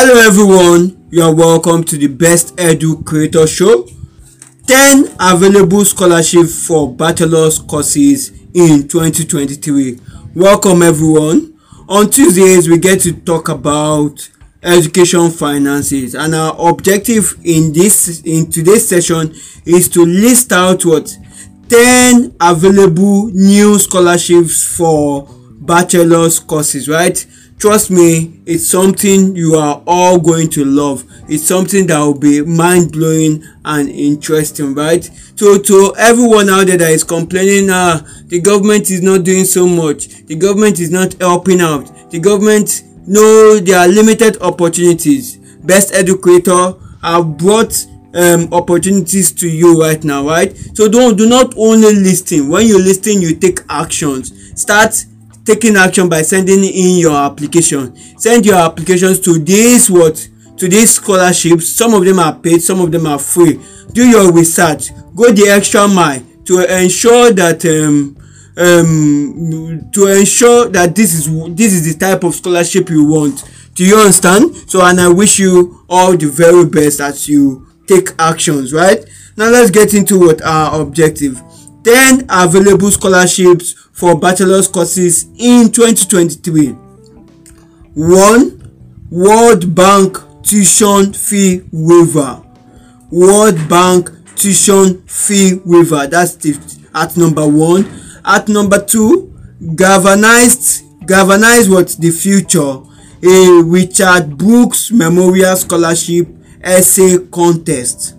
Hello everyone, you are welcome to the Best Edu Creator Show. 10 available scholarships for bachelor's courses in 2023. Welcome everyone. On Tuesdays we get to talk about education finances and our objective in this in today's session is to list out what 10 available new scholarships for bachelor's courses, right? Trust me it's something you are all going to love. It's something that will be mind-blowing and interesting right? So to everyone out there that is complaining ah the government is not doing so much. The government is not helping out. The government no there are limited opportunities. Best educator have brought um, opportunities to you right now right? So don't do not only listen when you listen you take actions. Start taking action by sending in your application. Send your applications to this what? To these scholarships some of them are paid some of them are free. Do your research. Go the extra mile to ensure that um, um, to ensure that this is this is the type of scholarship you want. Do you understand? So and i wish you all the very best as you take actions right? Now let's get into what our objective 10 available scholarships for bachelor's courses in 2023. 1. World Bank tuition fee waiver. World Bank tuition fee waiver. That's at number 1. At number 2, galvanized galvanize what the future a Richard Brooks Memorial Scholarship essay contest.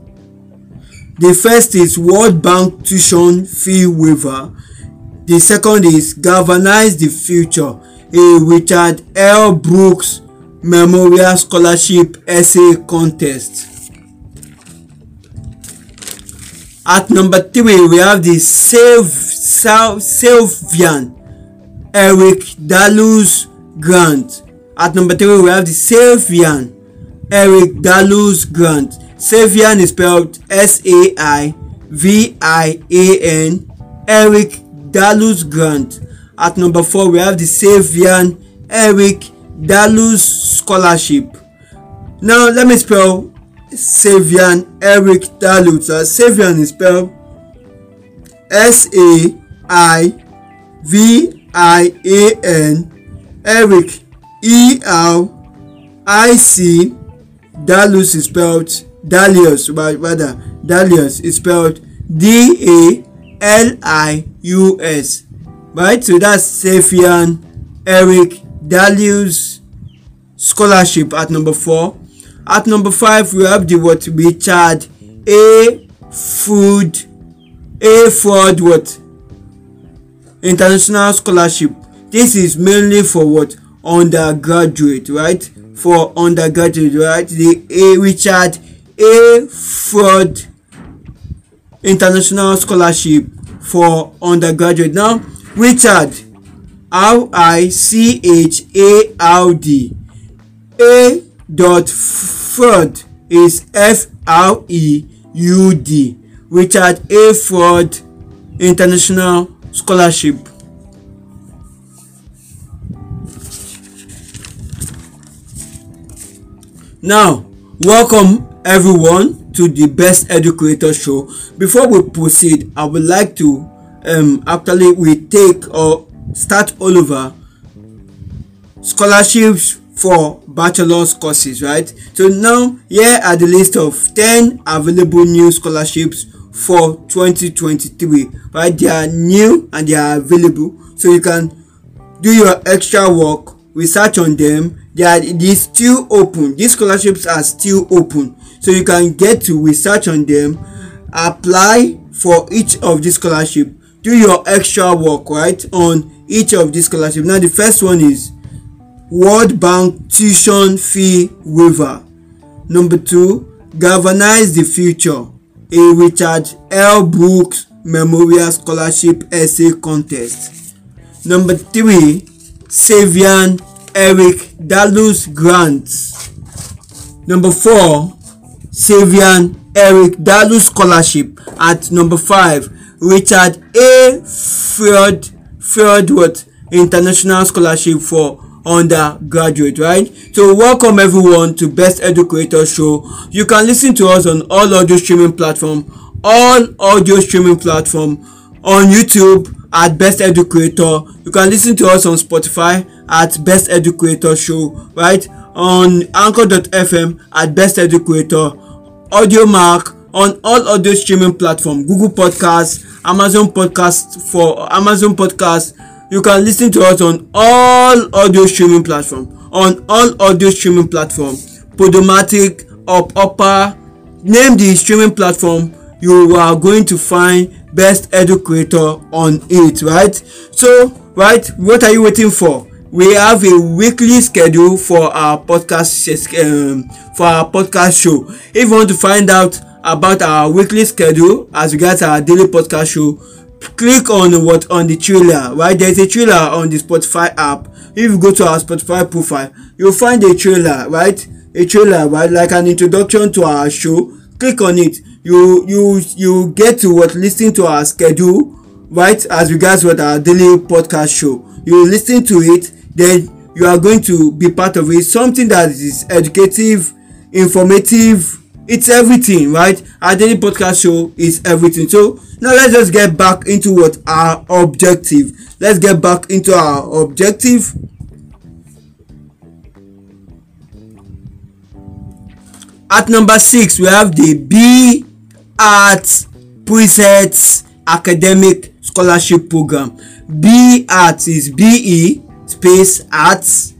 The first is World Bank tuition fee waiver The second is Galvanize the Future, a Richard L. Brooks Memorial Scholarship Essay Contest. At number three, we have the Save, Eric Dalus Grant. At number three, we have the Saivian Eric Dalus Grant. Sylvian is spelled S-A-I-V-I-A-N. Eric Dalus Grant. At number four, we have the Savian Eric Dalus Scholarship. Now, let me spell Savian Eric Dalus. Uh, Savian is spelled S A I V I A N. Eric E R I C. Dalus is spelled Dalius, rather, Dalius is spelled D A L-I-U-S right? So that's Saivian Eric Dalius scholarship at number four. At number five we have the what Richard A Food A Ford what? International scholarship. This is mainly for what? Undergraduate right? For undergraduate right? The A Richard A. Ford International Scholarship for undergraduate. Now, Richard R I C H A R D A dot Ford is F R E U D Richard A Ford International Scholarship. Now, welcome everyone to the best educator show. Before we proceed i would like to um, actually we take or start all over. Scholarships for bachelor's courses right? So now here are the list of 10 available new scholarships for 2023 right? They are new and they are available. So you can do your extra work research on them. They are they still open. These scholarships are still open so you can get to research on them apply for each of these scholarship do your extra work right on each of these scholarship. Now the first one is world bank tuition fee waiver. Number two galvanize the future a richard l. Brooks memorial scholarship essay contest. Number three savian eric dalus grant. Number four Saivian Eric Dalu Scholarship at number five Richard A. Fredwood International Scholarship for undergraduate right? So welcome everyone to best educator show. You can listen to us on all audio streaming platform all audio streaming platform on youtube at best educator. You can listen to us on spotify at best educator show right? On anchor.fm at best educator Audiomack on all audio streaming platform google podcast amazon podcast for amazon podcast you can listen to us on all audio streaming platform on all audio streaming platform. Podomatic up upper name the streaming platform you are going to find best educator on it right? So right what are you waiting for we have a weekly schedule for our podcast um, for our podcast show. If you want to find out about our weekly schedule as regards our daily podcast show click on what on the trailer. Right there is a trailer on the spotify app. If you go to our spotify profile you'll find a trailer right? A trailer right? Like an introduction to our show. Click on it. You you you get to what listen to our schedule right as regards what our daily podcast show you listen to it then you are going to be part of it. Something that is educative informative it's everything right? Our daily podcast show is everything. So now let's just get back into what our objective. Let's get back into our objective. At number six we have the b art presets academic scholarship program. B art is be space arts.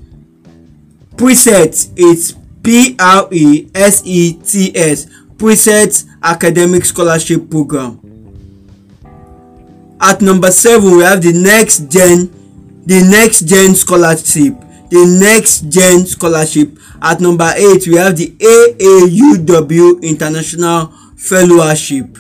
Preset is p-r-e-s-e-t-s preset academic scholarship program. At number seven we have the next gen the next gen scholarship the next gen scholarship. At number eight we have the aauw international fellowship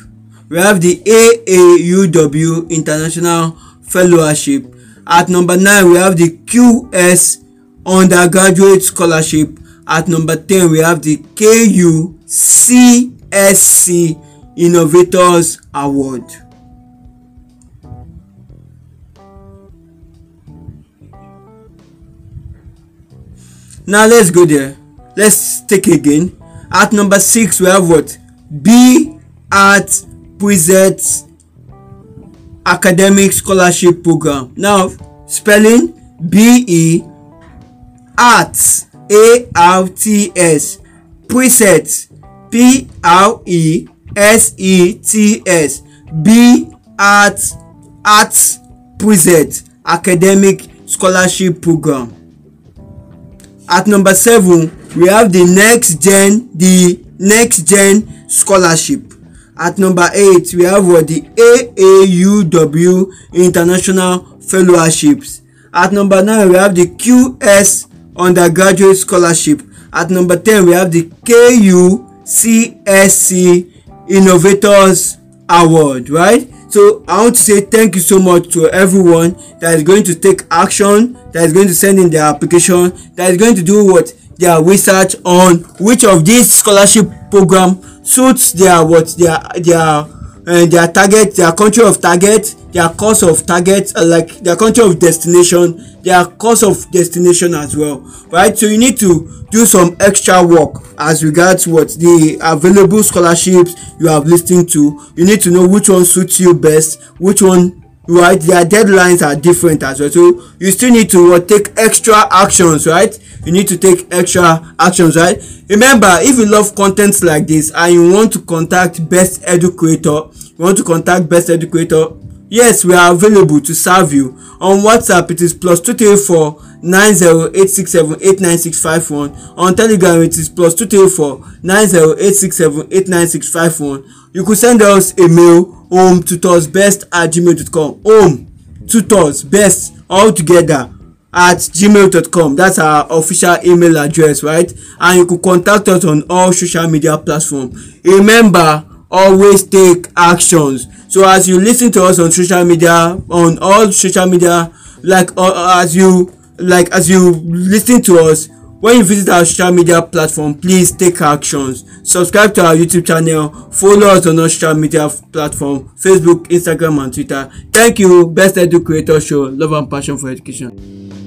we have the aauw international fellowship. At number nine we have the qs undergraduate scholarship. At number ten we have the ku csc innovators award. now let's go there. Let's take again. At number six we have what? B art presets academic scholarship program. Now spelling b e arts a r t s presets p r e b art arts preset academic scholarship program. At number seven we have the next gen the next gen scholarship at number eight we have what the aauw international fellowships. At number nine we have the qs undergraduate scholarship. At number ten we have the kucsc innovators award right? So i want to say thank you so much to everyone that is going to take action that is going to send in their application that is going to do what their research on which of these scholarship program suits their what their their uh, their target their country of target their course of target uh, like their country of destination their course of destination as well right? So you need to do some extra work as regards what the available scholarships you have listened to. You need to know which one suits you best which one right? Their deadlines are different as well. So you still need to uh, take extra actions right? You need to take extra actions right? Remember if you love content like this and you want to contact best educator you want to contact best educator yes we are available to serve you. On whatsapp it is plus two three four nine zero eight six seven eight nine six five one. On telegram it is plus two three four nine zero eight six seven eight nine six five one. You could send us a mail home tutorsbest at gmail dot com. Home tutorsbest all together at gmail dot com. That's our official email address right? And you could contact us on all social media platforms remember always take actions. So as you listen to us on social media on all social media like uh, as you like as you listen to us when you visit our social media platform please take actions. Subscribe to our youtube channel. Follow us on our social media platform facebook instagram and twitter. Thank you. Best edu creator show. Love and passion for education.